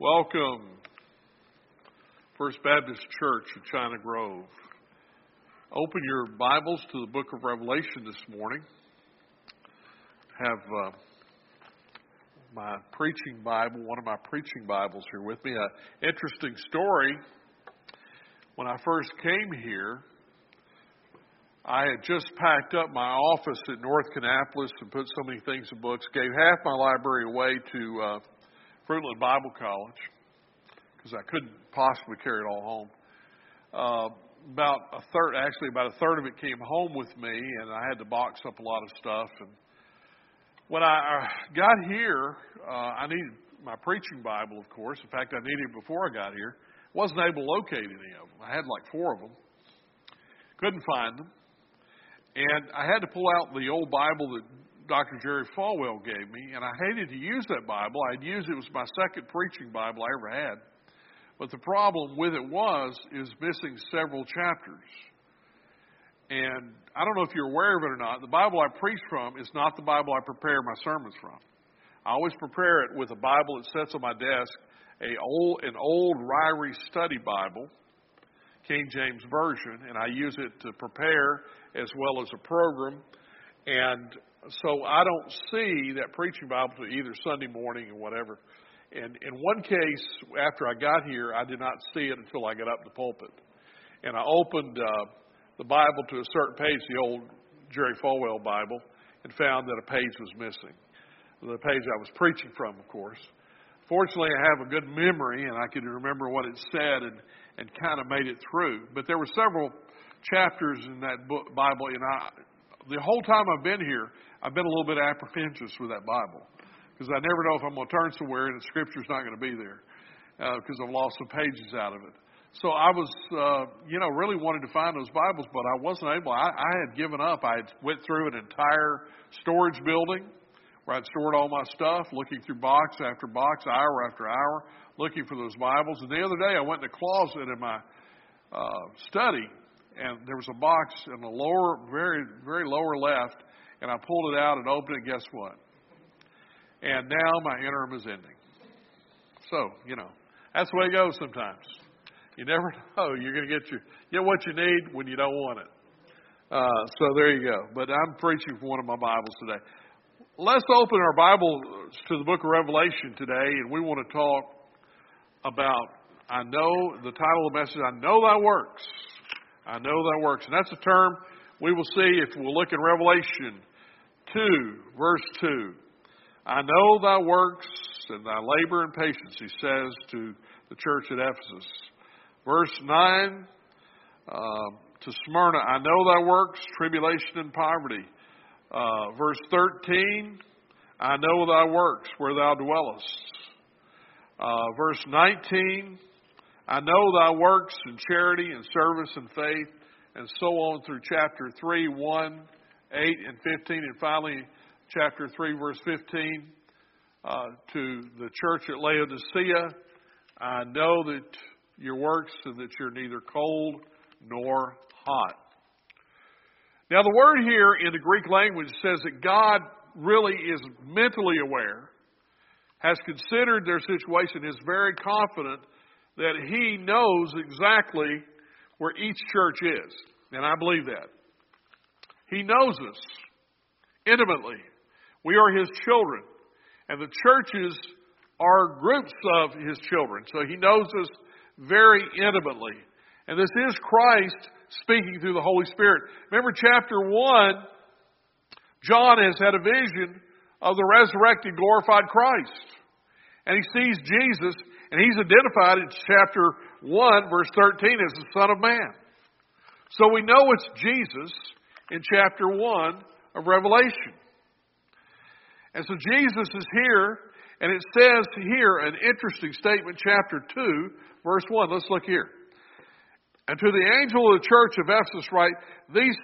Welcome, First Baptist Church of China Grove. Open your Bibles to the book of Revelation this morning. Have uh, my preaching Bible, one of my preaching Bibles here with me. An interesting story. When I first came here, I had just packed up my office at North Kannapolis and put so many things in books, gave half my library away to uh, Fruitland Bible College because I couldn't possibly carry it all home. Uh, about a third, actually, about a third of it came home with me, and I had to box up a lot of stuff. And when I got here, uh, I needed my preaching Bible, of course. In fact, I needed it before I got here. wasn't able to locate any of them. I had like four of them. Couldn't find them. And I had to pull out the old Bible that Dr. Jerry Falwell gave me, and I hated to use that Bible. I'd use it, it was my second preaching Bible I ever had. But the problem with it was is missing several chapters. And I don't know if you're aware of it or not. The Bible I preach from is not the Bible I prepare my sermons from. I always prepare it with a Bible that sits on my desk, a old, an old Ryrie study Bible, King James Version, and I use it to prepare as well as a program. And so I don't see that preaching Bible to either Sunday morning or whatever. And in one case, after I got here, I did not see it until I got up the pulpit. And I opened uh, the Bible to a certain page, the old Jerry Falwell Bible, and found that a page was missing. The page I was preaching from, of course. Fortunately, I have a good memory, and I can remember what it said and, and kind of made it through. But there were several chapters in that book, Bible, and I, the whole time I've been here, I've been a little bit apprehensive with that Bible because I never know if I'm going to turn somewhere and the Scripture's not going to be there because uh, I've lost some pages out of it. So I was, uh, you know, really wanted to find those Bibles, but I wasn't able. I, I had given up. I had went through an entire storage building where I'd stored all my stuff, looking through box after box, hour after hour, looking for those Bibles. And the other day, I went in the closet in my uh, study, and there was a box in the lower, very, very lower left, and I pulled it out and opened it. Guess what? And now my interim is ending. So, you know, that's the way it goes sometimes. You never know. You're going to get your get what you need when you don't want it. Uh, so there you go. But I'm preaching from one of my Bibles today. Let's open our Bible to the book of Revelation today, and we want to talk about. I know the title of the message. I know thy works. I know thy works, and that's a term we will see if we'll look in Revelation 2, verse 2. I know thy works and thy labor and patience, he says to the church at Ephesus. Verse 9, uh, to Smyrna, I know thy works, tribulation and poverty. Uh, verse 13, I know thy works, where thou dwellest. Uh, verse 19, I know thy works in charity and service and faith, and so on through chapter 3, 1 8 and 15, and finally chapter 3, verse 15, uh, to the church at Laodicea. I know that your works and that you're neither cold nor hot. Now, the word here in the Greek language says that God really is mentally aware, has considered their situation, is very confident that He knows exactly where each church is. And I believe that. He knows us intimately. We are His children. And the churches are groups of His children. So He knows us very intimately. And this is Christ speaking through the Holy Spirit. Remember chapter 1, John has had a vision of the resurrected, glorified Christ. And he sees Jesus, and he's identified in chapter 1, verse 13, as the Son of Man. So we know it's Jesus in chapter 1 of Revelation. And so Jesus is here, and it says here an interesting statement, chapter 2, verse 1. Let's look here. And to the angel of the church of Ephesus write, These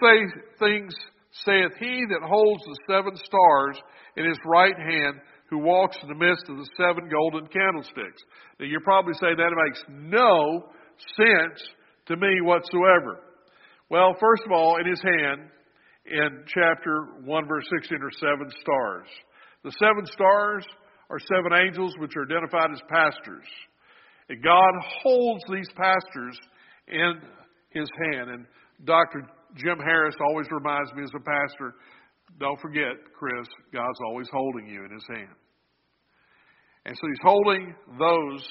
things saith he that holds the seven stars in his right hand, who walks in the midst of the seven golden candlesticks. Now you're probably saying that makes no sense to me whatsoever. Well, first of all, in his hand, in chapter 1, verse 16, are seven stars. The seven stars are seven angels which are identified as pastors. And God holds these pastors in his hand. And Dr. Jim Harris always reminds me as a pastor, don't forget, Chris, God's always holding you in his hand. And so he's holding those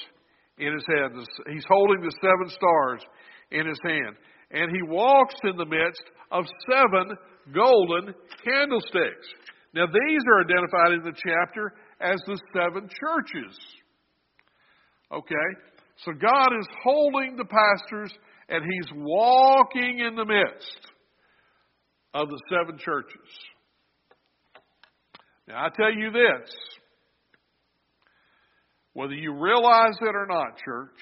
in his hand. He's holding the seven stars in his hand. And he walks in the midst of seven golden candlesticks. Now, these are identified in the chapter as the seven churches. Okay? So God is holding the pastors and he's walking in the midst of the seven churches. Now, I tell you this whether you realize it or not, church,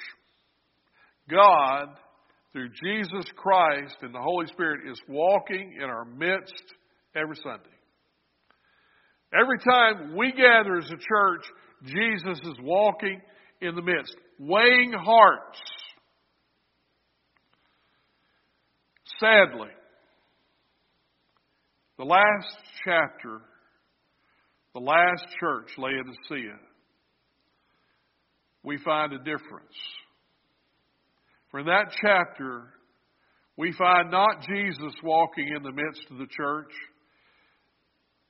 God, through Jesus Christ and the Holy Spirit, is walking in our midst every Sunday. Every time we gather as a church, Jesus is walking in the midst, weighing hearts. Sadly, the last chapter, the last church, Laodicea, we find a difference. For in that chapter, we find not Jesus walking in the midst of the church.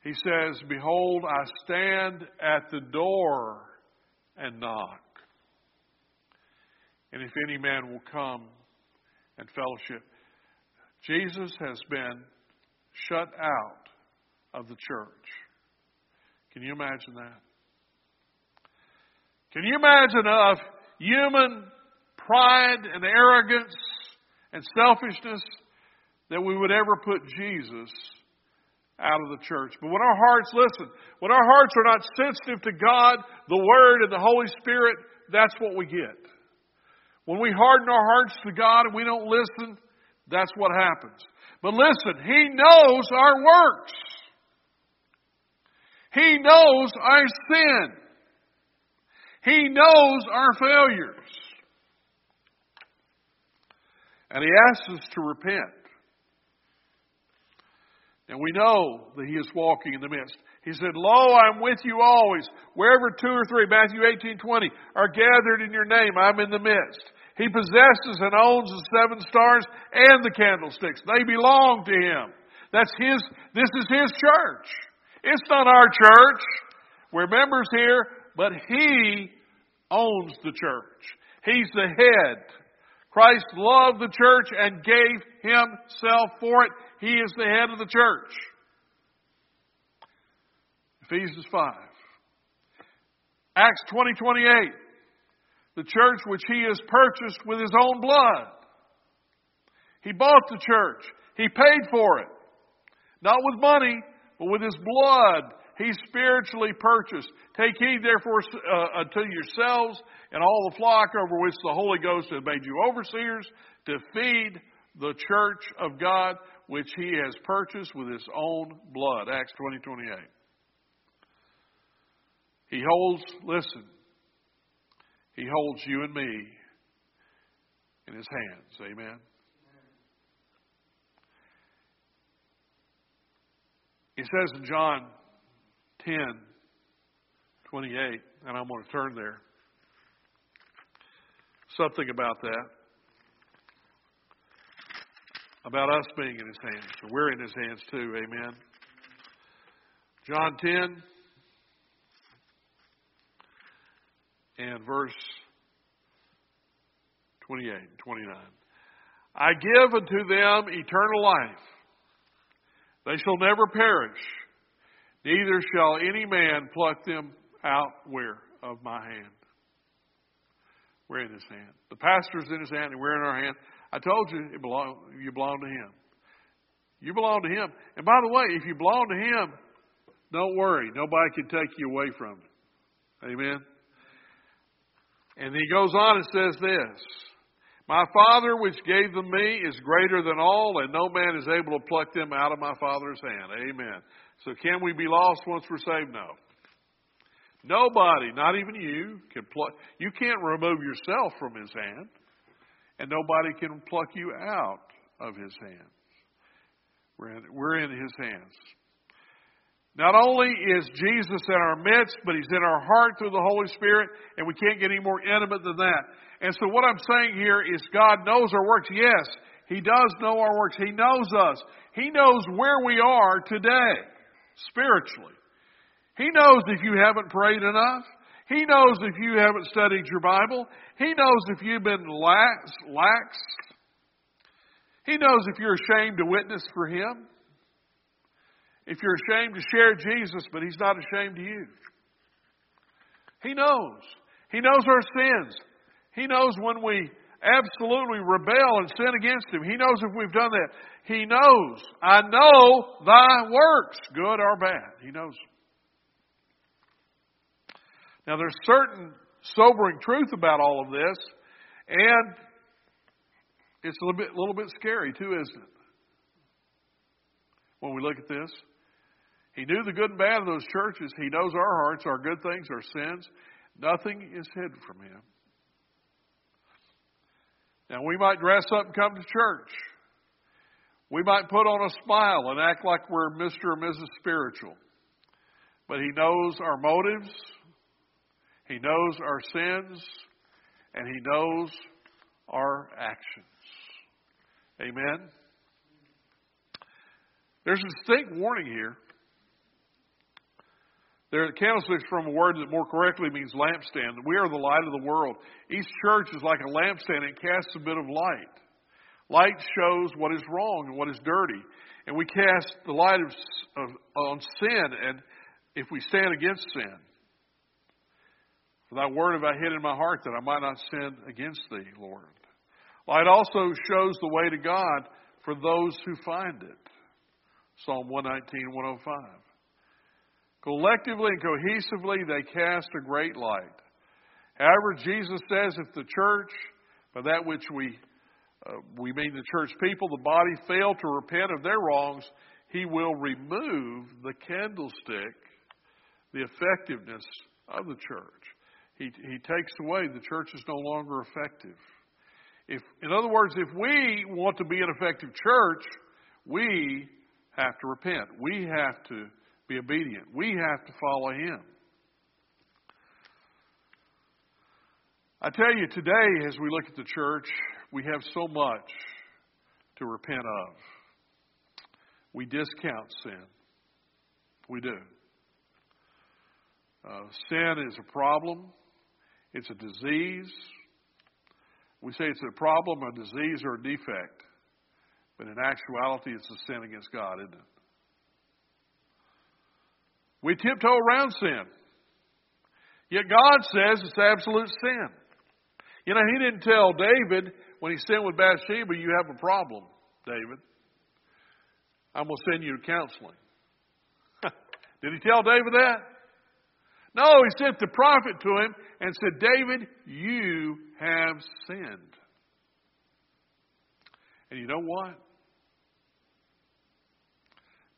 He says, Behold, I stand at the door and knock. And if any man will come and fellowship, Jesus has been shut out of the church. Can you imagine that? Can you imagine of human pride and arrogance and selfishness that we would ever put Jesus out of the church? But when our hearts listen, when our hearts are not sensitive to God, the Word, and the Holy Spirit, that's what we get. When we harden our hearts to God and we don't listen, that's what happens. But listen, He knows our works. He knows our sin. He knows our failures. And He asks us to repent. And we know that He is walking in the midst. He said, Lo, I'm with you always. Wherever two or three, Matthew 18, 20, are gathered in your name, I'm in the midst. He possesses and owns the seven stars and the candlesticks. They belong to Him. That's His, this is His church. It's not our church. We're members here, but He owns the church. He's the head. Christ loved the church and gave Himself for it. He is the head of the church. Ephesians 5. Acts 20, 28. The church which He has purchased with His own blood. He bought the church. He paid for it. Not with money, but with His blood. He spiritually purchased. Take heed, therefore, uh, unto yourselves and all the flock over which the Holy Ghost has made you overseers to feed the church of God, which He has purchased with His own blood. Acts 20 28. He holds, listen, He holds you and me in His hands. Amen. He says in John 10, 28, and I'm going to turn there. Something about that. About us being in His hands. So we're in His hands too. Amen. John 10 and verse 28 and 29. I give unto them eternal life. They shall never perish Neither shall any man pluck them out where? Of my hand. We're in his hand. The pastor's in his hand and we're in our hand. I told you it belong, you belong to him. You belong to him. And by the way, if you belong to him, don't worry. Nobody can take you away from it. Amen. And he goes on and says this My Father, which gave them me, is greater than all, and no man is able to pluck them out of my Father's hand. Amen. So can we be lost once we're saved? No. Nobody, not even you, can pluck. You can't remove yourself from His hand, and nobody can pluck you out of His hands. We're in, we're in His hands. Not only is Jesus in our midst, but He's in our heart through the Holy Spirit, and we can't get any more intimate than that. And so what I'm saying here is God knows our works. Yes, He does know our works. He knows us. He knows where we are today, spiritually. He knows if you haven't prayed enough. He knows if you haven't studied your Bible. He knows if you've been lax. lax. He knows if you're ashamed to witness for Him. If you're ashamed to share Jesus, but He's not ashamed to you. He knows. He knows our sins. He knows when we absolutely rebel and sin against Him. He knows if we've done that. He knows. I know thy works, good or bad. He knows. Now, there's certain sobering truth about all of this, and it's a little bit, little bit scary too, isn't it? When we look at this, he knew the good and bad of those churches. He knows our hearts, our good things, our sins. Nothing is hidden from him. Now, we might dress up and come to church. We might put on a smile and act like we're Mr. or Mrs. Spiritual. But He knows our motives, He knows our sins, and He knows our actions. Amen? There's a distinct warning here. There candlesticks from a word that more correctly means lampstand. We are the light of the world. Each church is like a lampstand. It casts a bit of light. Light shows what is wrong and what is dirty. And we cast the light of, of, on sin and if we stand against sin. For thy word have I hid in my heart that I might not sin against thee, Lord. Light also shows the way to God for those who find it. Psalm 119, 105. Collectively and cohesively, they cast a great light. However, Jesus says if the church, by that which we, uh, we mean the church people, the body fail to repent of their wrongs, he will remove the candlestick, the effectiveness of the church. He, he takes away, the church is no longer effective. If, in other words, if we want to be an effective church, we have to repent. We have to be obedient. We have to follow Him. I tell you, today, as we look at the church, we have so much to repent of. We discount sin. We do. Uh, sin is a problem, it's a disease. We say it's a problem, a disease, or a defect. But in actuality, it's a sin against God, isn't it? We tiptoe around sin. Yet God says it's absolute sin. You know, He didn't tell David when he sinned with Bathsheba, you have a problem, David. I'm going to send you to counseling. Did he tell David that? No, he sent the prophet to him and said, David, you have sinned. And you know what?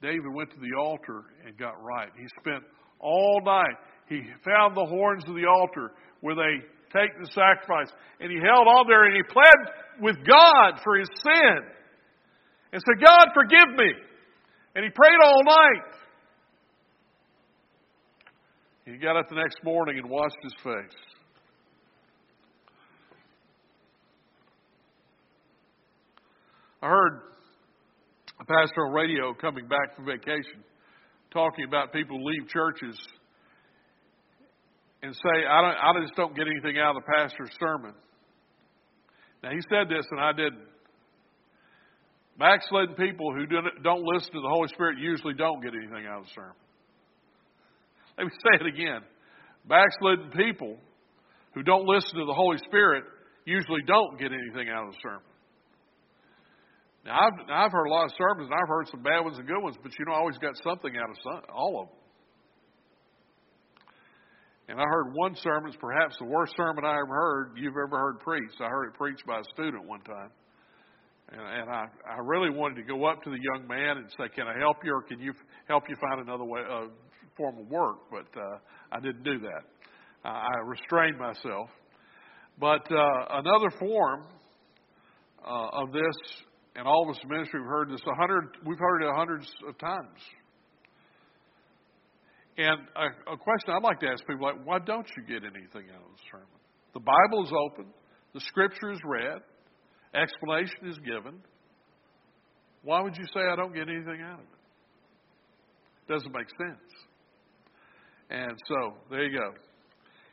David went to the altar and got right. He spent all night. He found the horns of the altar where they take the sacrifice. And he held on there and he pled with God for his sin. And said, God, forgive me. And he prayed all night. He got up the next morning and washed his face. I heard a pastor on radio coming back from vacation talking about people leave churches and say, I, don't, I just don't get anything out of the pastor's sermon. Now, he said this, and I didn't. Backslidden people who don't listen to the Holy Spirit usually don't get anything out of the sermon. Let me say it again. Backslidden people who don't listen to the Holy Spirit usually don't get anything out of the sermon. Now, I've, I've heard a lot of sermons, and I've heard some bad ones and good ones, but you know, I always got something out of some, all of them. And I heard one sermon, perhaps the worst sermon I ever heard you've ever heard preached. I heard it preached by a student one time. And, and I, I really wanted to go up to the young man and say, Can I help you, or can you help you find another way, uh, form of work? But uh, I didn't do that. I restrained myself. But uh, another form uh, of this and all of us in ministry have heard this a hundred. We've heard it hundreds of times. And a, a question I'd like to ask people like, why don't you get anything out of the sermon? The Bible is open, the Scripture is read, explanation is given. Why would you say I don't get anything out of it? Doesn't make sense. And so there you go.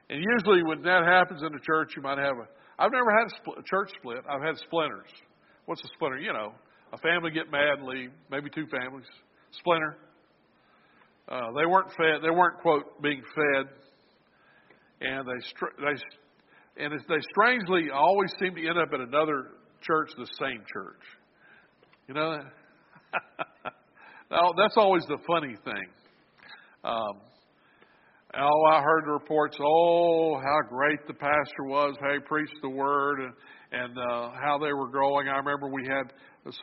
And usually when that happens in a church, you might have a. I've never had a, a church split. I've had splinters. What's a splinter? You know, a family get mad and leave. Maybe two families. Splinter. Uh, they weren't fed. They weren't quote being fed, and they they and they strangely always seem to end up at another church, the same church. You know now, that's always the funny thing. Um, oh, I heard the reports. Oh, how great the pastor was! How he preached the word, and and uh, how they were growing. I remember we had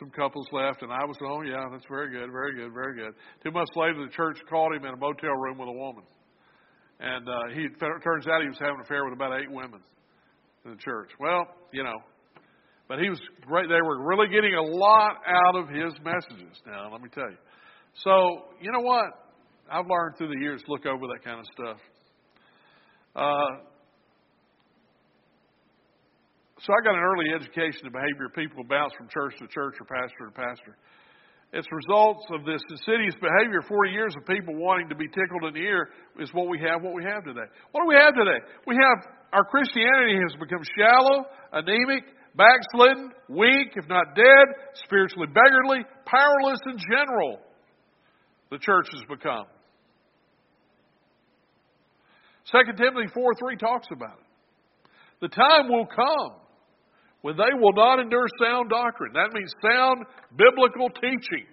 some couples left, and I was, oh yeah, that's very good, very good, very good. Two months later, the church called him in a motel room with a woman, and uh, he turns out he was having an affair with about eight women in the church. Well, you know, but he was great. They were really getting a lot out of his messages. Now, let me tell you. So, you know what? I've learned through the years look over that kind of stuff. Uh, so I got an early education in behavior. People bounce from church to church or pastor to pastor. It's results of this insidious behavior. 40 years of people wanting to be tickled in the ear is what we have, what we have today. What do we have today? We have our Christianity has become shallow, anemic, backslidden, weak, if not dead, spiritually beggarly, powerless in general. The church has become. 2 Timothy 4 3 talks about it. The time will come when they will not endure sound doctrine. That means sound biblical teaching.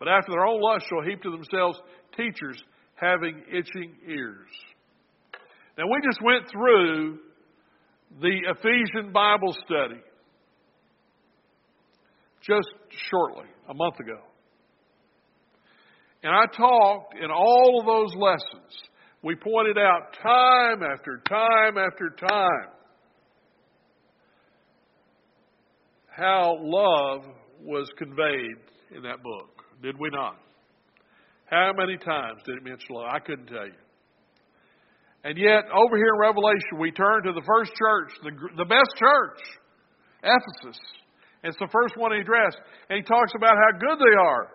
But after their own lust shall heap to themselves teachers having itching ears. Now, we just went through the Ephesian Bible study just shortly, a month ago. And I talked in all of those lessons. We pointed out time after time after time how love was conveyed in that book, did we not? How many times did it mention love? I couldn't tell you. And yet, over here in Revelation, we turn to the first church, the, the best church, Ephesus. It's the first one he addressed. And he talks about how good they are.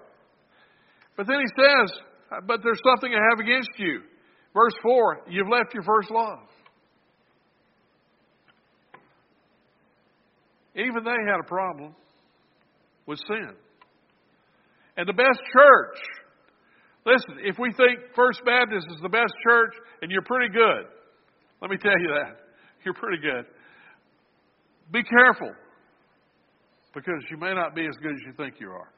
But then he says, But there's something I have against you. Verse 4 You've left your first love. Even they had a problem with sin. And the best church, listen, if we think First Baptist is the best church and you're pretty good, let me tell you that. You're pretty good. Be careful because you may not be as good as you think you are.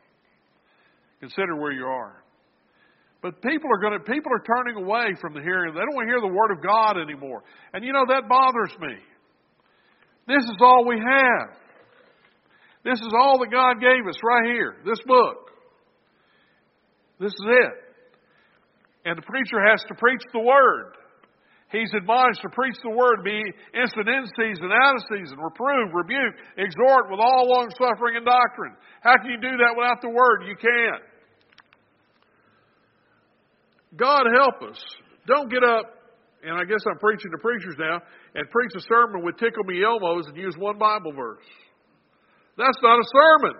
Consider where you are. But people are going to people are turning away from the hearing. They don't want to hear the word of God anymore. And you know that bothers me. This is all we have. This is all that God gave us right here, this book. This is it. And the preacher has to preach the word. He's admonished to preach the word, be instant in season, out of season, reprove, rebuke, exhort with all long suffering and doctrine. How can you do that without the word? You can't. God help us. Don't get up, and I guess I'm preaching to preachers now, and preach a sermon with tickle me elmos and use one Bible verse. That's not a sermon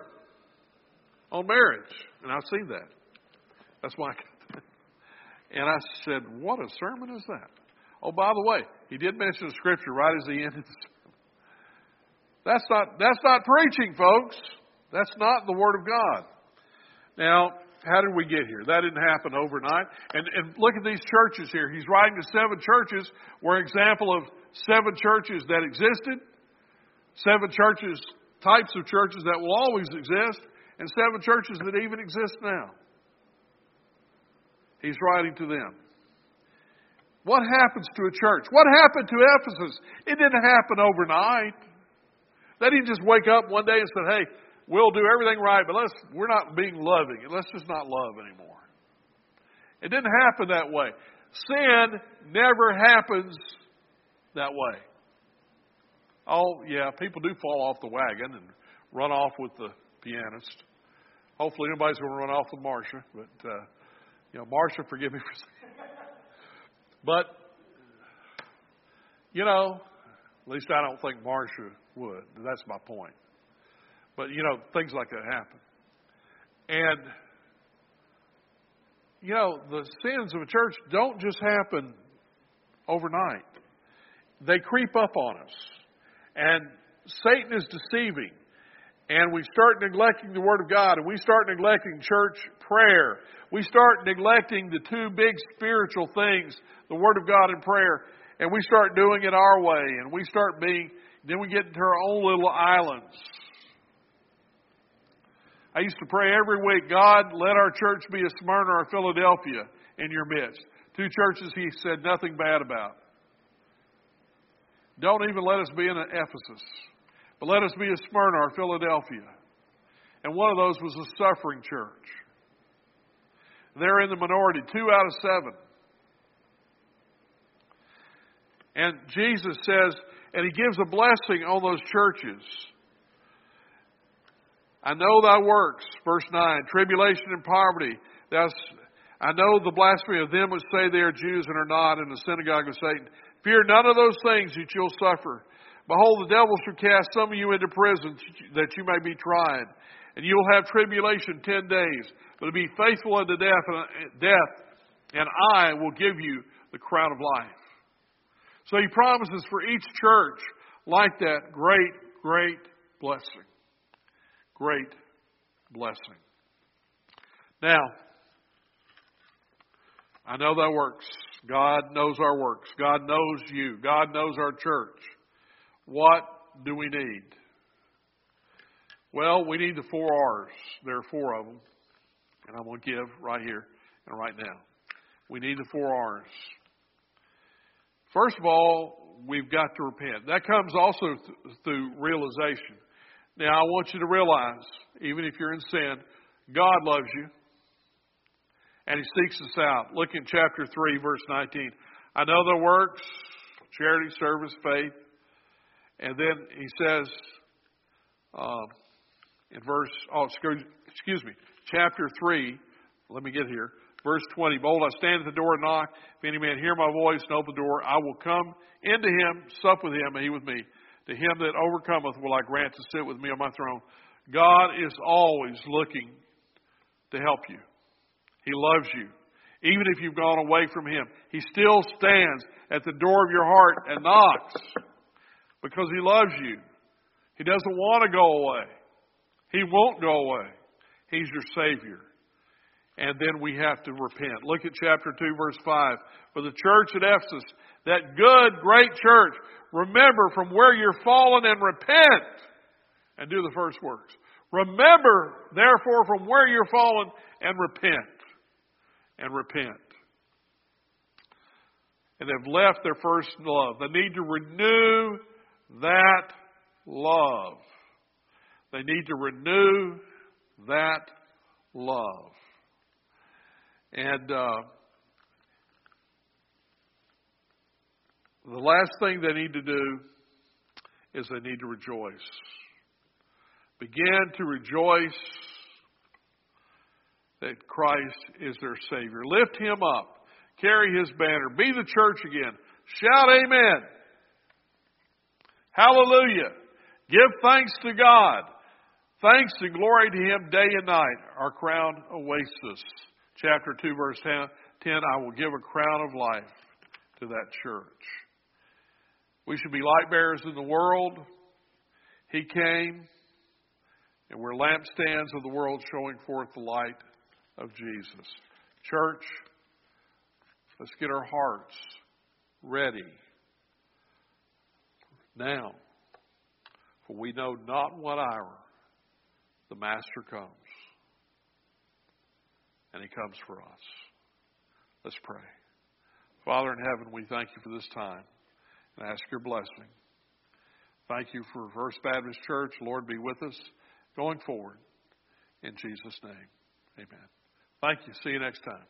on marriage. And I've seen that. That's why And I said, What a sermon is that? Oh, by the way, he did mention the scripture right as he ended. That's not that's not preaching, folks. That's not the Word of God. Now, how did we get here? That didn't happen overnight. And, and look at these churches here. He's writing to seven churches. We're an example of seven churches that existed, seven churches types of churches that will always exist, and seven churches that even exist now. He's writing to them. What happens to a church? What happened to Ephesus? It didn't happen overnight. They didn't just wake up one day and said, "Hey, we'll do everything right, but let's we're not being loving. Let's just not love anymore." It didn't happen that way. Sin never happens that way. Oh, yeah, people do fall off the wagon and run off with the pianist. Hopefully, nobody's going to run off with Marcia, but, uh, you know, Marcia, forgive me for saying But, you know, at least I don't think Marcia would. That's my point. But, you know, things like that happen. And, you know, the sins of a church don't just happen overnight, they creep up on us. And Satan is deceiving. And we start neglecting the Word of God, and we start neglecting church prayer. We start neglecting the two big spiritual things, the Word of God and prayer, and we start doing it our way, and we start being, then we get into our own little islands. I used to pray every week, God, let our church be a Smyrna or Philadelphia in your midst. Two churches he said nothing bad about. Don't even let us be in Ephesus, but let us be a Smyrna or Philadelphia. And one of those was a suffering church. They're in the minority, two out of seven. And Jesus says, and he gives a blessing on those churches. I know thy works, verse 9, tribulation and poverty. Thus, I know the blasphemy of them which say they are Jews and are not in the synagogue of Satan. Fear none of those things that you'll suffer. Behold, the devil shall cast some of you into prison that you may be tried. And you'll have tribulation ten days. But be faithful unto death, and, uh, death, and I will give you the crown of life. So he promises for each church like that great, great blessing. Great blessing. Now, I know that works. God knows our works. God knows you. God knows our church. What do we need? Well, we need the four R's. There are four of them, and I'm going to give right here and right now. We need the four R's. First of all, we've got to repent. That comes also th- through realization. Now, I want you to realize, even if you're in sin, God loves you and He seeks us out. Look in chapter 3, verse 19. I know the works, charity, service, faith. And then He says, um, in verse, oh, excuse, me, chapter 3, let me get here. Verse 20, Behold, I stand at the door and knock. If any man hear my voice and open the door, I will come into him, sup with him, and he with me. To him that overcometh will I grant to sit with me on my throne. God is always looking to help you. He loves you. Even if you've gone away from Him, He still stands at the door of your heart and knocks because He loves you. He doesn't want to go away. He won't go away. He's your Savior. And then we have to repent. Look at chapter 2, verse 5. For the church at Ephesus, that good, great church, remember from where you're fallen and repent and do the first works. Remember, therefore, from where you're fallen and repent and repent. And have left their first love. They need to renew that love. They need to renew that love. And uh, the last thing they need to do is they need to rejoice. Begin to rejoice that Christ is their Savior. Lift Him up. Carry His banner. Be the church again. Shout Amen. Hallelujah. Give thanks to God. Thanks and glory to Him day and night. Our crown awaits us. Chapter 2, verse 10, 10 I will give a crown of life to that church. We should be light bearers in the world. He came, and we're lampstands of the world showing forth the light of Jesus. Church, let's get our hearts ready now, for we know not what hour the Master comes. And he comes for us. Let's pray. Father in heaven, we thank you for this time and ask your blessing. Thank you for First Baptist Church. Lord, be with us going forward. In Jesus' name, amen. Thank you. See you next time.